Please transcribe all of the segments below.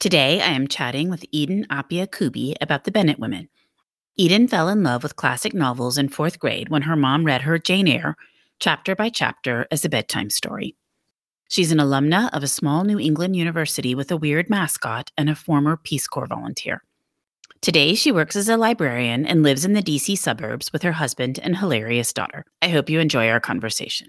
Today, I am chatting with Eden Appiah Kubi about the Bennett women. Eden fell in love with classic novels in fourth grade when her mom read her Jane Eyre, chapter by chapter, as a bedtime story. She's an alumna of a small New England university with a weird mascot and a former Peace Corps volunteer. Today, she works as a librarian and lives in the DC suburbs with her husband and hilarious daughter. I hope you enjoy our conversation.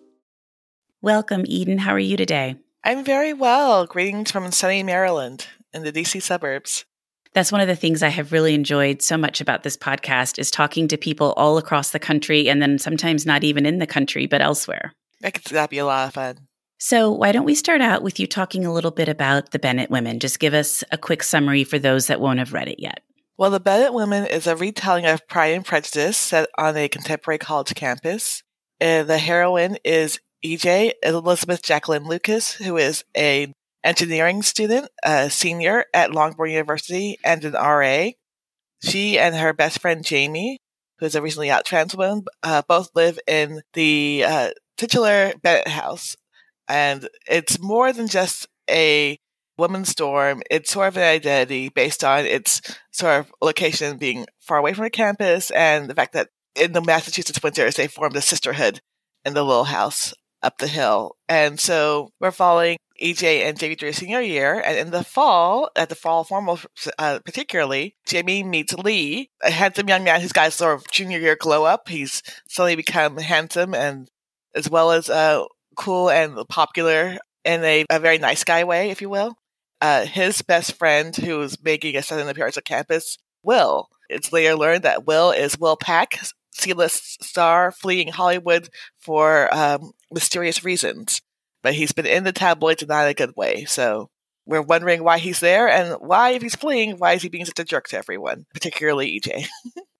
Welcome, Eden. How are you today? I'm very well. Greetings from sunny Maryland in the DC suburbs. That's one of the things I have really enjoyed so much about this podcast is talking to people all across the country and then sometimes not even in the country but elsewhere. That could be a lot of fun. So, why don't we start out with you talking a little bit about the Bennett women? Just give us a quick summary for those that won't have read it yet. Well, The Bennett Women is a retelling of Pride and Prejudice set on a contemporary college campus. And the heroine is EJ, Elizabeth Jacqueline Lucas, who is a engineering student, a senior at Longbourn University, and an RA. She and her best friend Jamie, who is a recently out trans woman, uh, both live in the uh, titular Bennett house. And it's more than just a woman's dorm. It's sort of an identity based on its sort of location being far away from the campus and the fact that in the Massachusetts winters, they formed a sisterhood in the little house up the hill. And so we're following EJ and Jamie through senior year. And in the fall, at the fall formal uh, particularly, Jamie meets Lee, a handsome young man who's got a sort of junior year glow up. He's suddenly become handsome and as well as uh, cool and popular in a, a very nice guy way, if you will. Uh, his best friend, who's making a sudden appearance on campus, Will. It's later learned that Will is Will Pack, C-list star fleeing Hollywood for um, mysterious reasons. But he's been in the tabloids and not in a good way. So we're wondering why he's there and why, if he's fleeing, why is he being such a jerk to everyone, particularly EJ?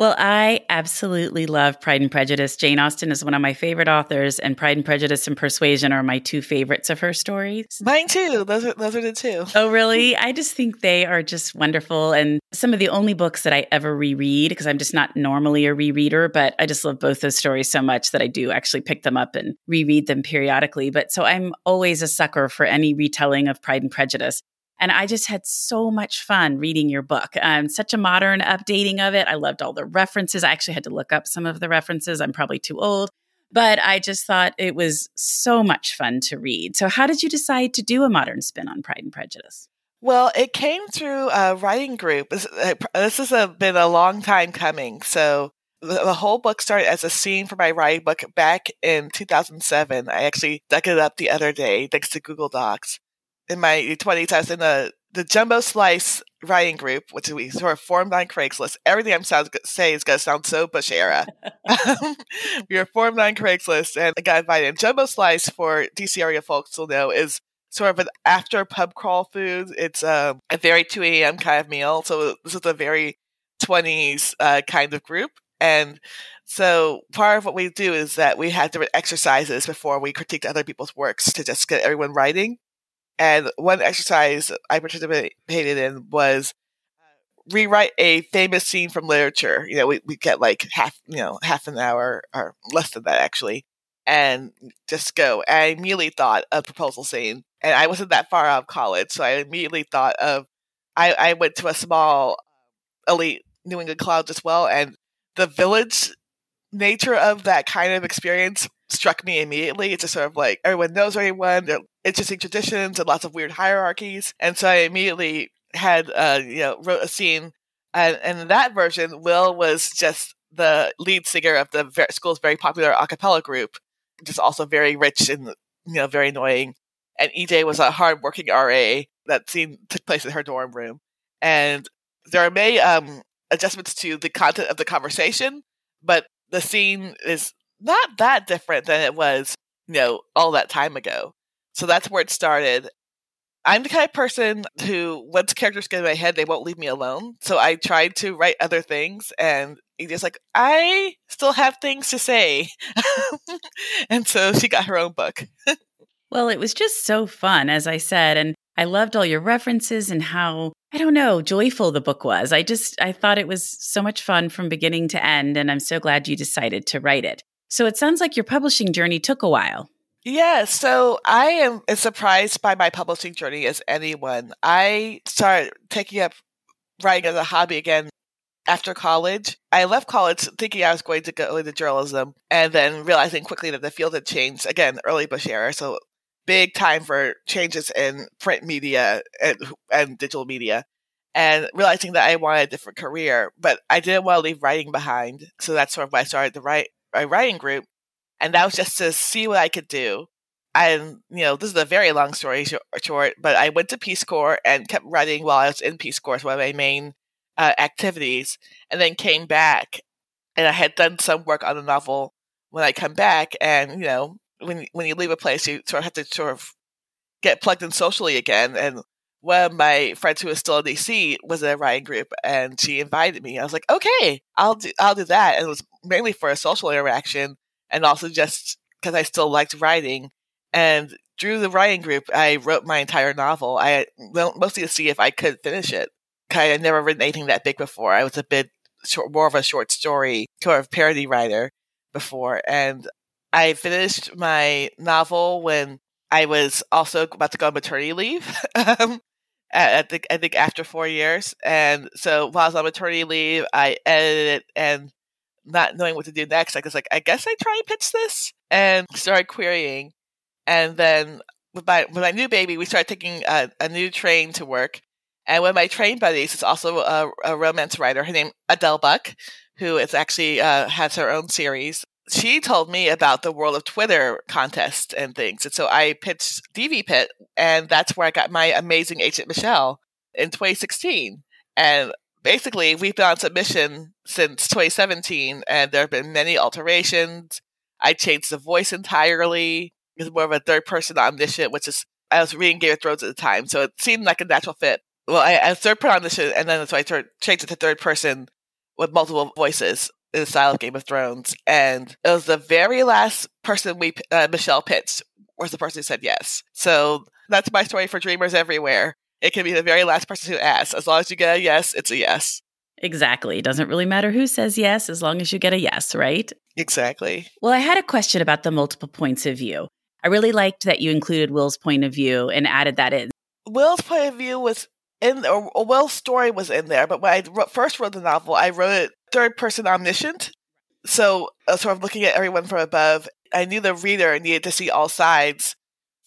Well, I absolutely love Pride and Prejudice. Jane Austen is one of my favorite authors, and Pride and Prejudice and Persuasion are my two favorites of her stories. Mine too. Those are those are the two. Oh, really? I just think they are just wonderful, and some of the only books that I ever reread because I'm just not normally a rereader, but I just love both those stories so much that I do actually pick them up and reread them periodically. But so I'm always a sucker for any retelling of Pride and Prejudice. And I just had so much fun reading your book. Um, such a modern updating of it. I loved all the references. I actually had to look up some of the references. I'm probably too old, but I just thought it was so much fun to read. So, how did you decide to do a modern spin on Pride and Prejudice? Well, it came through a writing group. This, uh, has a, been a long time coming. So, the whole book started as a scene for my writing book back in 2007. I actually dug it up the other day thanks to Google Docs in my 20s, I was in the, the Jumbo Slice writing group, which we sort of formed on Craigslist. Everything I'm sound, say is going to sound so Bush era. we were formed on Craigslist, and I got invited. And Jumbo Slice, for DC area folks will know, is sort of an after pub crawl food. It's um, a very 2 a.m. kind of meal. So this is a very 20s uh, kind of group. And so part of what we do is that we have different exercises before we critique other people's works to just get everyone writing. And one exercise I participated in was uh, rewrite a famous scene from literature. You know, we, we get like half, you know, half an hour or less than that actually, and just go. And I immediately thought of proposal scene. And I wasn't that far out of college, so I immediately thought of I, I went to a small elite New England college as well, and the village nature of that kind of experience struck me immediately. It's just sort of like everyone knows everyone. Are interesting traditions and lots of weird hierarchies. And so I immediately had, uh, you know, wrote a scene. And, and in that version, Will was just the lead singer of the ver- school's very popular a cappella group, just also very rich and, you know, very annoying. And EJ was a hardworking RA. That scene took place in her dorm room. And there are many um, adjustments to the content of the conversation, but the scene is not that different than it was, you know, all that time ago. So that's where it started. I'm the kind of person who, once characters get in my head, they won't leave me alone. So I tried to write other things, and just like, I still have things to say. and so she got her own book. well, it was just so fun, as I said. And I loved all your references and how I don't know, joyful the book was. I just, I thought it was so much fun from beginning to end, and I'm so glad you decided to write it. So it sounds like your publishing journey took a while. Yeah, so I am as surprised by my publishing journey as anyone. I started taking up writing as a hobby again after college. I left college thinking I was going to go into journalism and then realizing quickly that the field had changed. Again, early Bush era, so big time for changes in print media and, and digital media and realizing that I wanted a different career, but I didn't want to leave writing behind. So that's sort of why I started to write, a writing group. And that was just to see what I could do. And, you know, this is a very long story short, but I went to Peace Corps and kept writing while I was in Peace Corps, one of my main uh, activities, and then came back. And I had done some work on a novel when I come back. And, you know, when when you leave a place, you sort of have to sort of get plugged in socially again. And one of my friends who was still in DC was in a writing group, and she invited me. I was like, okay, I'll do I'll do that. And it was mainly for a social interaction, and also just because I still liked writing. And through the writing group, I wrote my entire novel. I mostly to see if I could finish it. I had never written anything that big before. I was a bit short, more of a short story sort of parody writer before, and I finished my novel when I was also about to go on maternity leave. um, at the, I think after four years, and so while I was on maternity leave, I edited it and not knowing what to do next, I was like, I guess I try and pitch this and started querying, and then with my with my new baby, we started taking a, a new train to work. And one of my train buddies is also a, a romance writer. Her name Adele Buck, who is actually uh, has her own series she told me about the World of Twitter contest and things. And so I pitched DV Pit, and that's where I got my amazing agent Michelle in 2016. And basically, we've been on submission since 2017, and there have been many alterations. I changed the voice entirely. It's more of a third person omniscient, which is, I was reading Game of Thrones at the time, so it seemed like a natural fit. Well, I, I third person omniscient, and then so I changed it to third person with multiple voices in the style of Game of Thrones, and it was the very last person we uh, Michelle pitched was the person who said yes. So that's my story for dreamers everywhere. It can be the very last person who asks. As long as you get a yes, it's a yes. Exactly. It doesn't really matter who says yes as long as you get a yes, right? Exactly. Well, I had a question about the multiple points of view. I really liked that you included Will's point of view and added that in. Will's point of view was in, or, or Will's story was in there, but when I wrote, first wrote the novel, I wrote it third person omniscient. So, uh, sort of looking at everyone from above, I knew the reader needed to see all sides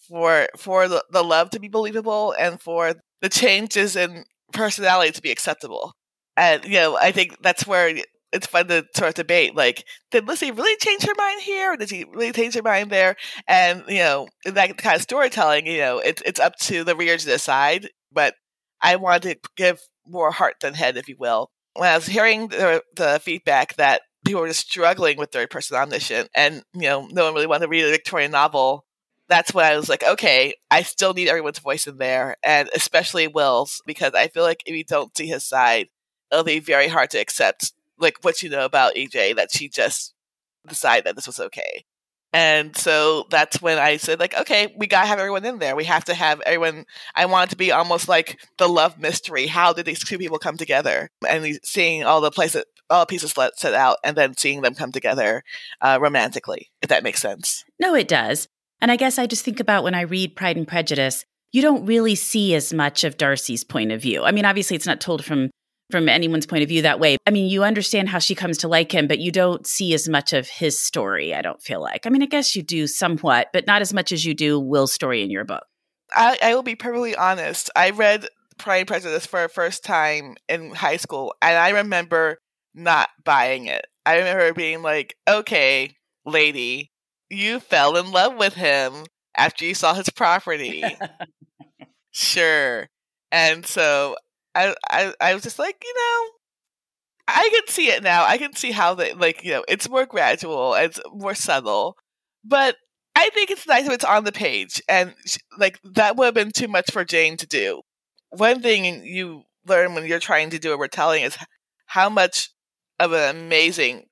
for for the, the love to be believable and for the changes in personality to be acceptable. And you know, I think that's where it's fun to sort of debate. Like, did Lizzie really change her mind here, or did she really change her mind there? And you know, that kind of storytelling, you know, it's it's up to the reader to decide. But I wanted to give more heart than head, if you will, when I was hearing the, the feedback that people were just struggling with third person omniscient and, you know, no one really wanted to read a Victorian novel, that's when I was like, okay, I still need everyone's voice in there, and especially Will's, because I feel like if you don't see his side, it'll be very hard to accept like what you know about EJ that she just decided that this was okay. And so that's when I said, like, okay, we gotta have everyone in there. We have to have everyone. I want it to be almost like the love mystery. How did these two people come together? And seeing all the places, all pieces set out, and then seeing them come together uh, romantically, if that makes sense. No, it does. And I guess I just think about when I read Pride and Prejudice, you don't really see as much of Darcy's point of view. I mean, obviously, it's not told from from anyone's point of view that way. I mean, you understand how she comes to like him, but you don't see as much of his story, I don't feel like. I mean, I guess you do somewhat, but not as much as you do Will's story in your book. I, I will be perfectly honest. I read Pride and Prejudice for a first time in high school, and I remember not buying it. I remember being like, okay, lady, you fell in love with him after you saw his property. sure. And so I, I I was just like, you know, I can see it now. I can see how they like, you know, it's more gradual, it's more subtle, but I think it's nice if it's on the page, and like that would have been too much for Jane to do. One thing you learn when you're trying to do a retelling is how much of an amazing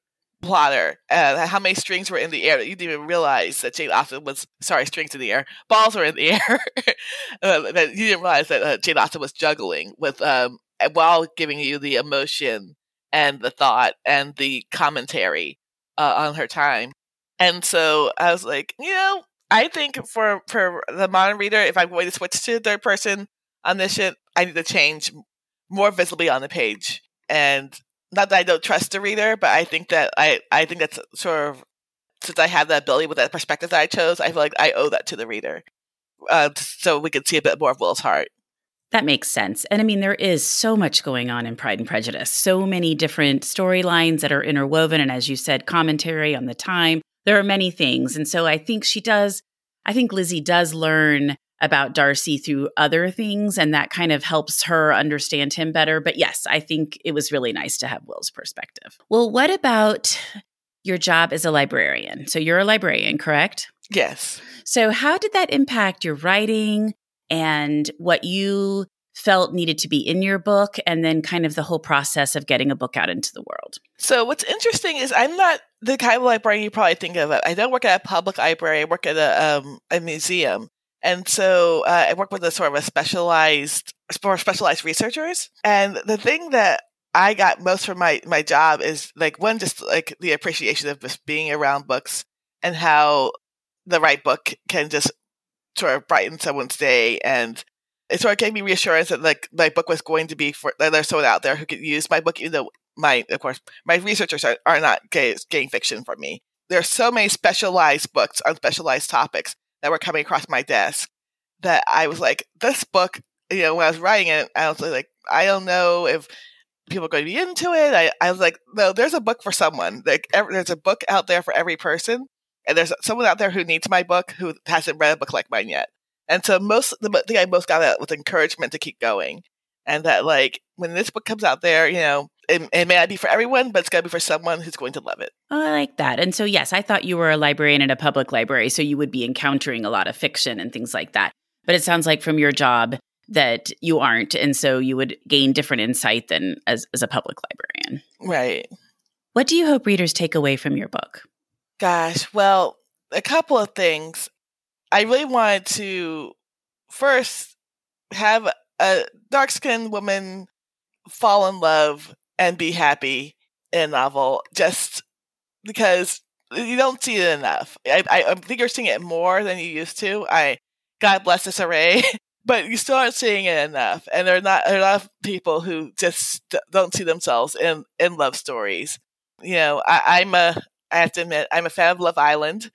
plotter, how many strings were in the air that you didn't even realize that Jane Austen was sorry, strings in the air, balls were in the air. uh, that you didn't realize that uh, Jane Austen was juggling with um, while giving you the emotion and the thought and the commentary uh, on her time. And so I was like, you know, I think for for the modern reader, if I'm going to switch to third person omniscient, I need to change more visibly on the page and not that I don't trust the reader, but I think that I, I think that's sort of since I have that ability with that perspective that I chose, I feel like I owe that to the reader, uh, so we can see a bit more of Will's heart. That makes sense. And I mean, there is so much going on in Pride and Prejudice, so many different storylines that are interwoven. And as you said, commentary on the time. There are many things. And so I think she does, I think Lizzie does learn about Darcy through other things, and that kind of helps her understand him better. But yes, I think it was really nice to have Will's perspective. Well, what about your job as a librarian? So you're a librarian, correct? Yes. So, how did that impact your writing and what you felt needed to be in your book, and then kind of the whole process of getting a book out into the world? So, what's interesting is I'm not the kind of librarian you probably think of. I don't work at a public library, I work at a, um, a museum. And so uh, I work with a sort of a specialized, for specialized researchers. And the thing that I got most from my, my job is like one, just like the appreciation of just being around books and how the right book can just sort of brighten someone's day. And it sort of gave me reassurance that like my book was going to be for, that there's someone out there who could use my book, even though my, of course, my researchers are, are not getting fiction from me. There's so many specialized books on specialized topics that were coming across my desk that I was like, this book, you know, when I was writing it, I was like, I don't know if people are going to be into it. I, I was like, no, there's a book for someone. Like, every, there's a book out there for every person. And there's someone out there who needs my book who hasn't read a book like mine yet. And so most the thing I most got out was encouragement to keep going. And that like when this book comes out there, you know, it, it, may not be for everyone, but it's going to be for someone who's going to love it. Oh, I like that. And so, yes, I thought you were a librarian in a public library, so you would be encountering a lot of fiction and things like that. But it sounds like from your job that you aren't, and so you would gain different insight than as, as a public librarian. Right. What do you hope readers take away from your book? Gosh, well, a couple of things. I really wanted to first have a dark skinned woman fall in love and be happy in a novel just because you don't see it enough. I, I, think you're seeing it more than you used to. I God bless Issa Rae, but you still aren't seeing it enough. And there are not there are a lot of people who just don't see themselves in in love stories. You know, I, I'm a I have to admit I'm a fan of Love Island,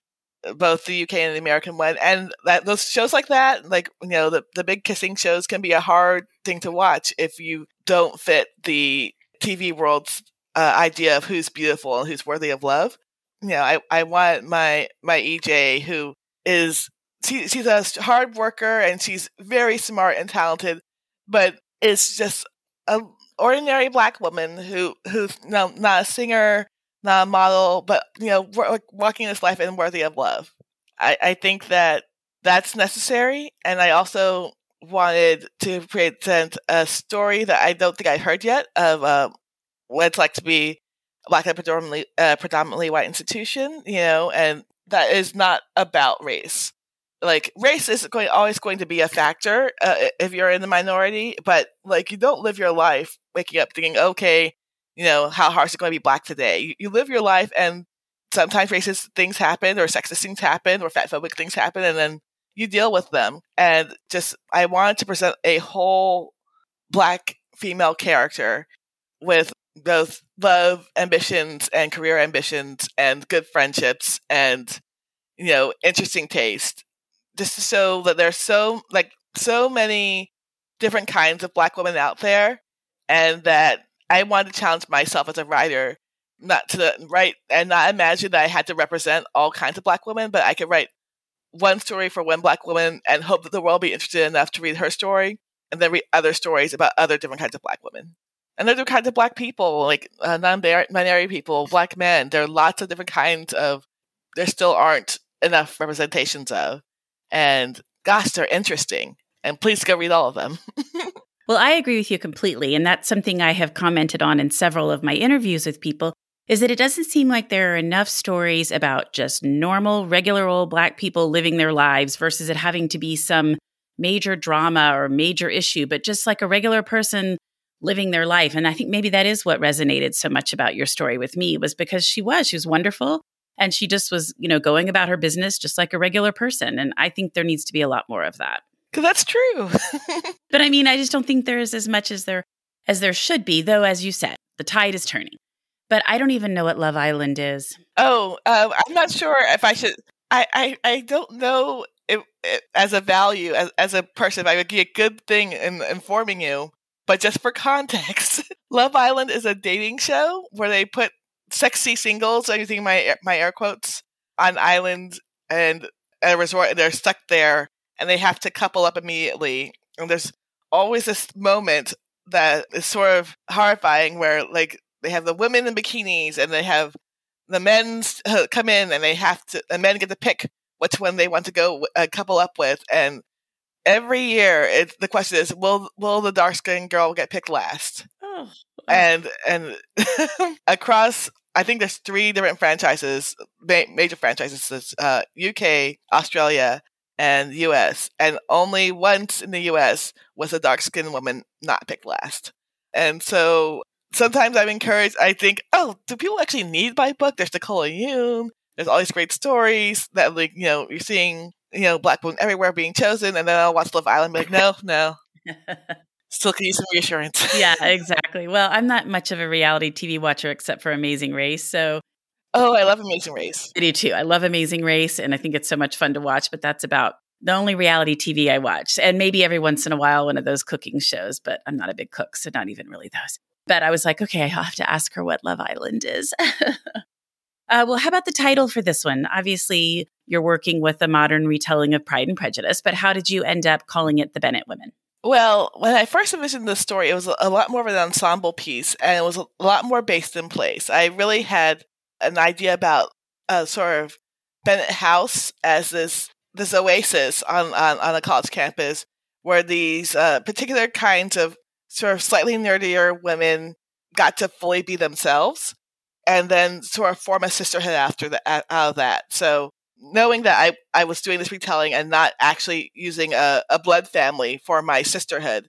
both the UK and the American one, and that those shows like that, like you know, the the big kissing shows can be a hard thing to watch if you don't fit the TV world's uh, idea of who's beautiful and who's worthy of love. You know, I, I want my my EJ who is she, she's a hard worker and she's very smart and talented, but is just a ordinary black woman who who's know, not a singer, not a model, but you know, walking this life and worthy of love. I, I think that that's necessary, and I also wanted to present a story that I don't think I heard yet of uh, what it's like to be black and predominantly uh, predominantly white institution, you know, and that is not about race. Like race is going always going to be a factor uh, if you're in the minority, but like you don't live your life waking up thinking, okay, you know, how hard is it going to be black today? You, you live your life, and sometimes racist things happen, or sexist things happen, or fatphobic things happen, and then you deal with them. And just I wanted to present a whole black female character with both love ambitions and career ambitions and good friendships and you know interesting taste just to show that there's so like so many different kinds of black women out there and that i wanted to challenge myself as a writer not to write and not imagine that i had to represent all kinds of black women but i could write one story for one black woman and hope that the world will be interested enough to read her story and then read other stories about other different kinds of black women and other kinds of black people, like uh, non-binary people, black men. There are lots of different kinds of. There still aren't enough representations of, and gosh, they're interesting. And please go read all of them. well, I agree with you completely, and that's something I have commented on in several of my interviews with people. Is that it doesn't seem like there are enough stories about just normal, regular old black people living their lives versus it having to be some major drama or major issue, but just like a regular person living their life. And I think maybe that is what resonated so much about your story with me was because she was, she was wonderful. And she just was, you know, going about her business just like a regular person. And I think there needs to be a lot more of that. Because that's true. but I mean, I just don't think there is as much as there as there should be, though, as you said, the tide is turning. But I don't even know what Love Island is. Oh, uh, I'm not sure if I should. I, I, I don't know as a value, as, as a person, I would be a good thing in informing you. But just for context, Love Island is a dating show where they put sexy singles, I'm using my my air quotes, on island and a resort, and they're stuck there, and they have to couple up immediately. And there's always this moment that is sort of horrifying, where like they have the women in bikinis, and they have the men come in, and they have to, the men get to pick which one they want to go uh, couple up with, and every year it, the question is will will the dark skinned girl get picked last? Oh, and and across i think there's three different franchises ma- major franchises uh, uk australia and us and only once in the us was a dark skinned woman not picked last. And so sometimes i'm encouraged i think oh do people actually need my book there's Nicola Yoon there's all these great stories that like you know you're seeing you know, black women everywhere being chosen, and then I'll watch Love Island and be like, no, no. Still can use some reassurance. yeah, exactly. Well, I'm not much of a reality TV watcher except for Amazing Race. So Oh, I love Amazing Race. I do too. I love Amazing Race and I think it's so much fun to watch, but that's about the only reality TV I watch. And maybe every once in a while one of those cooking shows, but I'm not a big cook, so not even really those. But I was like, okay, I have to ask her what Love Island is. Uh, well, how about the title for this one? Obviously, you're working with a modern retelling of Pride and Prejudice, but how did you end up calling it The Bennett Women? Well, when I first envisioned the story, it was a lot more of an ensemble piece and it was a lot more based in place. I really had an idea about a sort of Bennett House as this this oasis on, on, on a college campus where these uh, particular kinds of sort of slightly nerdier women got to fully be themselves and then sort of form a sisterhood after that out of that. So knowing that I, I was doing this retelling and not actually using a, a blood family for my sisterhood,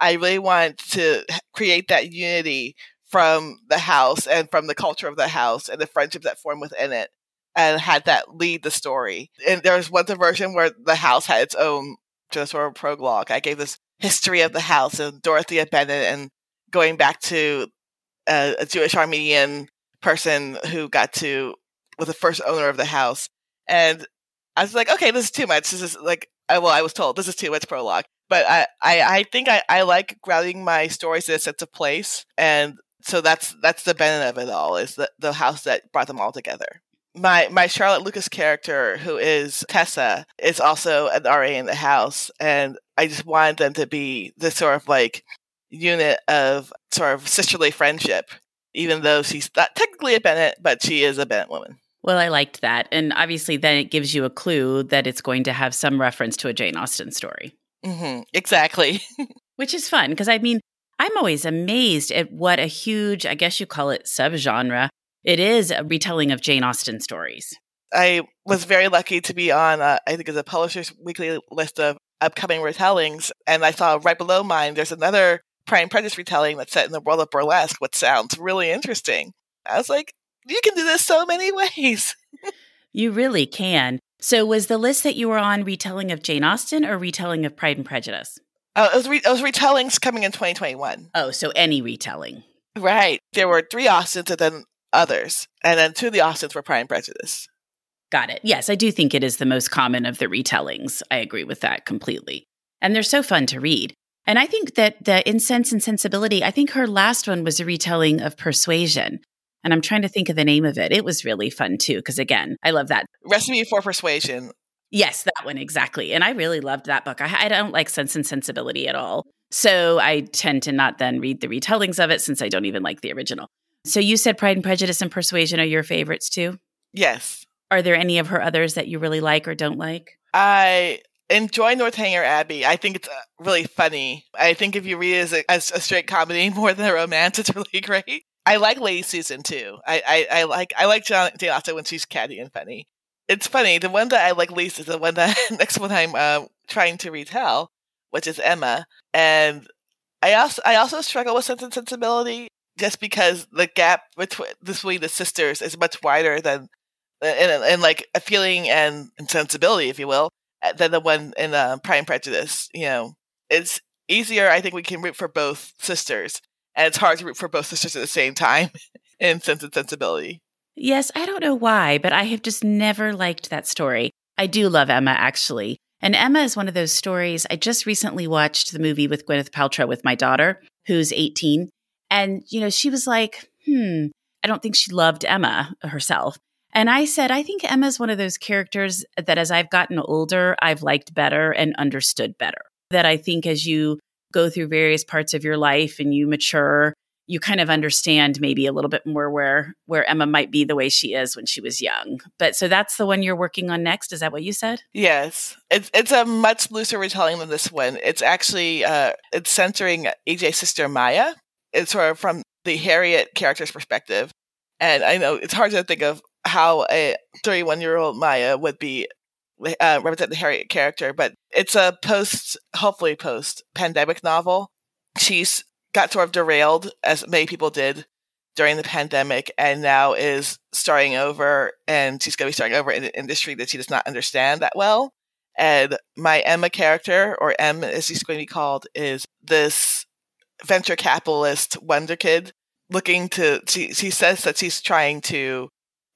I really wanted to create that unity from the house and from the culture of the house and the friendships that form within it and had that lead the story. And there was one version where the house had its own just sort of prologue. I gave this history of the house and Dorothea Bennett and going back to a, Jewish Armenian person who got to was the first owner of the house, and I was like, okay, this is too much. This is like, I, well, I was told this is too much prologue, but I, I, I think I, I like grounding my stories in a sense of place, and so that's that's the benefit of it all is the the house that brought them all together. My my Charlotte Lucas character, who is Tessa, is also an RA in the house, and I just wanted them to be this sort of like unit of sort of sisterly friendship even though she's not technically a Bennet, but she is a Bennet woman. Well, I liked that. And obviously, then it gives you a clue that it's going to have some reference to a Jane Austen story. Mm-hmm. Exactly. Which is fun because I mean, I'm always amazed at what a huge, I guess you call it subgenre It is a retelling of Jane Austen stories. I was very lucky to be on, uh, I think it's a Publishers Weekly list of upcoming retellings, and I saw right below mine there's another Pride and Prejudice retelling that's set in the world of burlesque, which sounds really interesting. I was like, you can do this so many ways. you really can. So, was the list that you were on retelling of Jane Austen or retelling of Pride and Prejudice? Oh, it was, re- it was retellings coming in 2021. Oh, so any retelling. Right. There were three Austens and then others. And then two of the Austens were Pride and Prejudice. Got it. Yes, I do think it is the most common of the retellings. I agree with that completely. And they're so fun to read. And I think that the In Sense and Sensibility, I think her last one was a retelling of Persuasion. And I'm trying to think of the name of it. It was really fun too, because again, I love that. Recipe for Persuasion. Yes, that one exactly. And I really loved that book. I, I don't like Sense and Sensibility at all. So I tend to not then read the retellings of it since I don't even like the original. So you said Pride and Prejudice and Persuasion are your favorites too? Yes. Are there any of her others that you really like or don't like? I enjoy Northanger Abbey. I think it's uh, really funny. I think if you read it as a, as a straight comedy more than a romance, it's really great. I like Lady Susan too. I, I, I like I like John Jane Austen when she's catty and funny. It's funny. The one that I like least is the one that next one I'm uh, trying to retell, which is Emma. And I also I also struggle with Sense and Sensibility just because the gap between the sisters is much wider than and, and like a feeling and, and, sensibility, if you will, uh, than the one in uh, Pride and Prejudice. You know, it's easier. I think we can root for both sisters, and it's hard to root for both sisters at the same time in Sense and Sensibility. Yes, I don't know why, but I have just never liked that story. I do love Emma, actually. And Emma is one of those stories. I just recently watched the movie with Gwyneth Paltrow with my daughter, who's 18. And, you know, she was like, hmm, I don't think she loved Emma herself. And I said, I think Emma's one of those characters that as I've gotten older, I've liked better and understood better. That I think as you go through various parts of your life and you mature, you kind of understand maybe a little bit more where where Emma might be the way she is when she was young. But so that's the one you're working on next. Is that what you said? Yes, it's it's a much looser retelling than this one. It's actually uh, it's centering EJ's sister Maya. It's sort of from the Harriet character's perspective, and I know it's hard to think of how a 31 year old Maya would be uh, represent the Harriet character, but it's a post, hopefully post pandemic novel. She's got sort of derailed, as many people did during the pandemic, and now is starting over, and she's going to be starting over in an industry that she does not understand that well. And my Emma character, or M as she's going to be called, is this venture capitalist wonder kid looking to, she, she says that she's trying to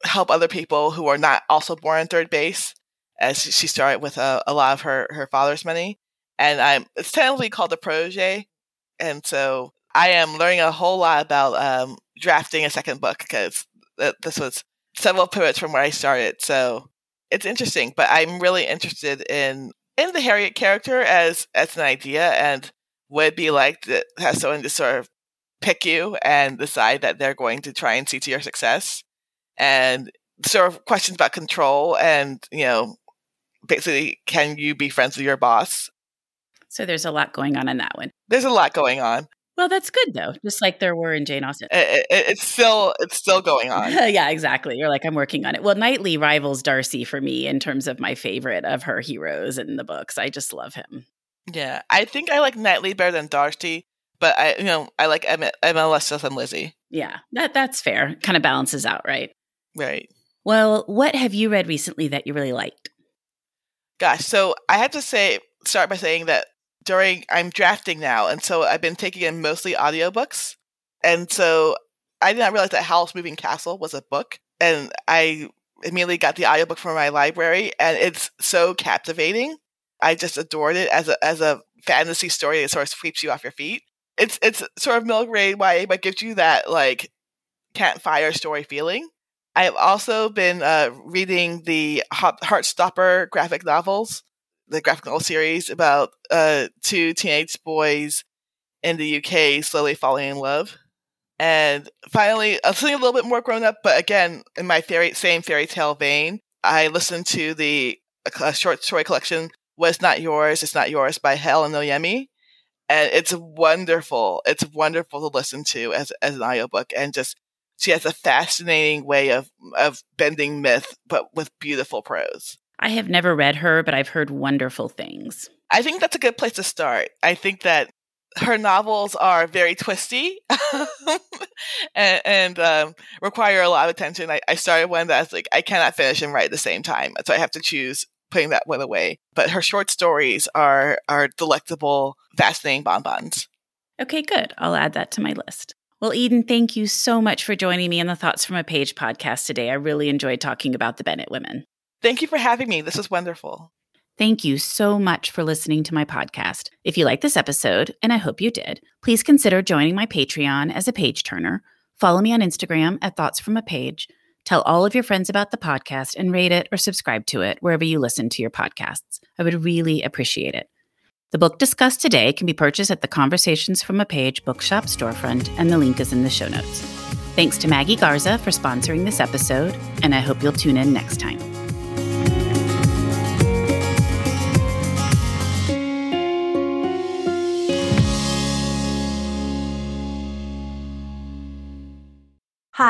help other people who are not also born in third base, as she started with a, a lot of her, her father's money. And I'm it's technically called a protege, and so I am learning a whole lot about um, drafting a second book because th- this was several pivots from where I started. So it's interesting, but I'm really interested in in the Harriet character as as an idea and would be like to have someone to sort of pick you and decide that they're going to try and see to your success and sort of questions about control and, you know, basically, can you be friends with your boss? So there's a lot going on in that one. There's a lot going on. Well, that's good though. Just like there were in Jane Austen. It, it, it's still it's still going on. yeah, exactly. You're like I'm working on it. Well, Knightley rivals Darcy for me in terms of my favorite of her heroes in the books. I just love him. Yeah, I think I like Knightley better than Darcy, but I you know I like Emma, Emma less than Lizzie. Yeah, that that's fair. Kind of balances out, right? Right. Well, what have you read recently that you really liked? Gosh, so I have to say, start by saying that during, I'm drafting now, and so I've been taking in mostly audiobooks. And so I did not realize that Howl's Moving Castle was a book. And I immediately got the audiobook from my library, and it's so captivating. I just adored it as a, as a fantasy story that sort of sweeps you off your feet. It's, it's sort of middle grade YA, but gives you that, like, campfire story feeling I have also been uh, reading the Heartstopper graphic novels, the graphic novel series about uh, two teenage boys in the UK slowly falling in love. And finally, something a little bit more grown up, but again, in my fairy, same fairy tale vein, I listened to the short story collection "Was Not Yours, It's Not Yours" by Helen Oyeyemi, and it's wonderful. It's wonderful to listen to as as an audiobook, and just she has a fascinating way of of bending myth, but with beautiful prose. I have never read her, but I've heard wonderful things. I think that's a good place to start. I think that her novels are very twisty and, and um, require a lot of attention. I, I started one that's like I cannot finish and write at the same time, so I have to choose putting that one away. But her short stories are are delectable, fascinating bonbons. Okay, good. I'll add that to my list. Well, Eden, thank you so much for joining me in the Thoughts from a Page podcast today. I really enjoyed talking about the Bennett women. Thank you for having me. This was wonderful. Thank you so much for listening to my podcast. If you like this episode, and I hope you did, please consider joining my Patreon as a page turner. Follow me on Instagram at Thoughts from a Page. Tell all of your friends about the podcast and rate it or subscribe to it wherever you listen to your podcasts. I would really appreciate it. The book discussed today can be purchased at the Conversations from a Page bookshop storefront, and the link is in the show notes. Thanks to Maggie Garza for sponsoring this episode, and I hope you'll tune in next time.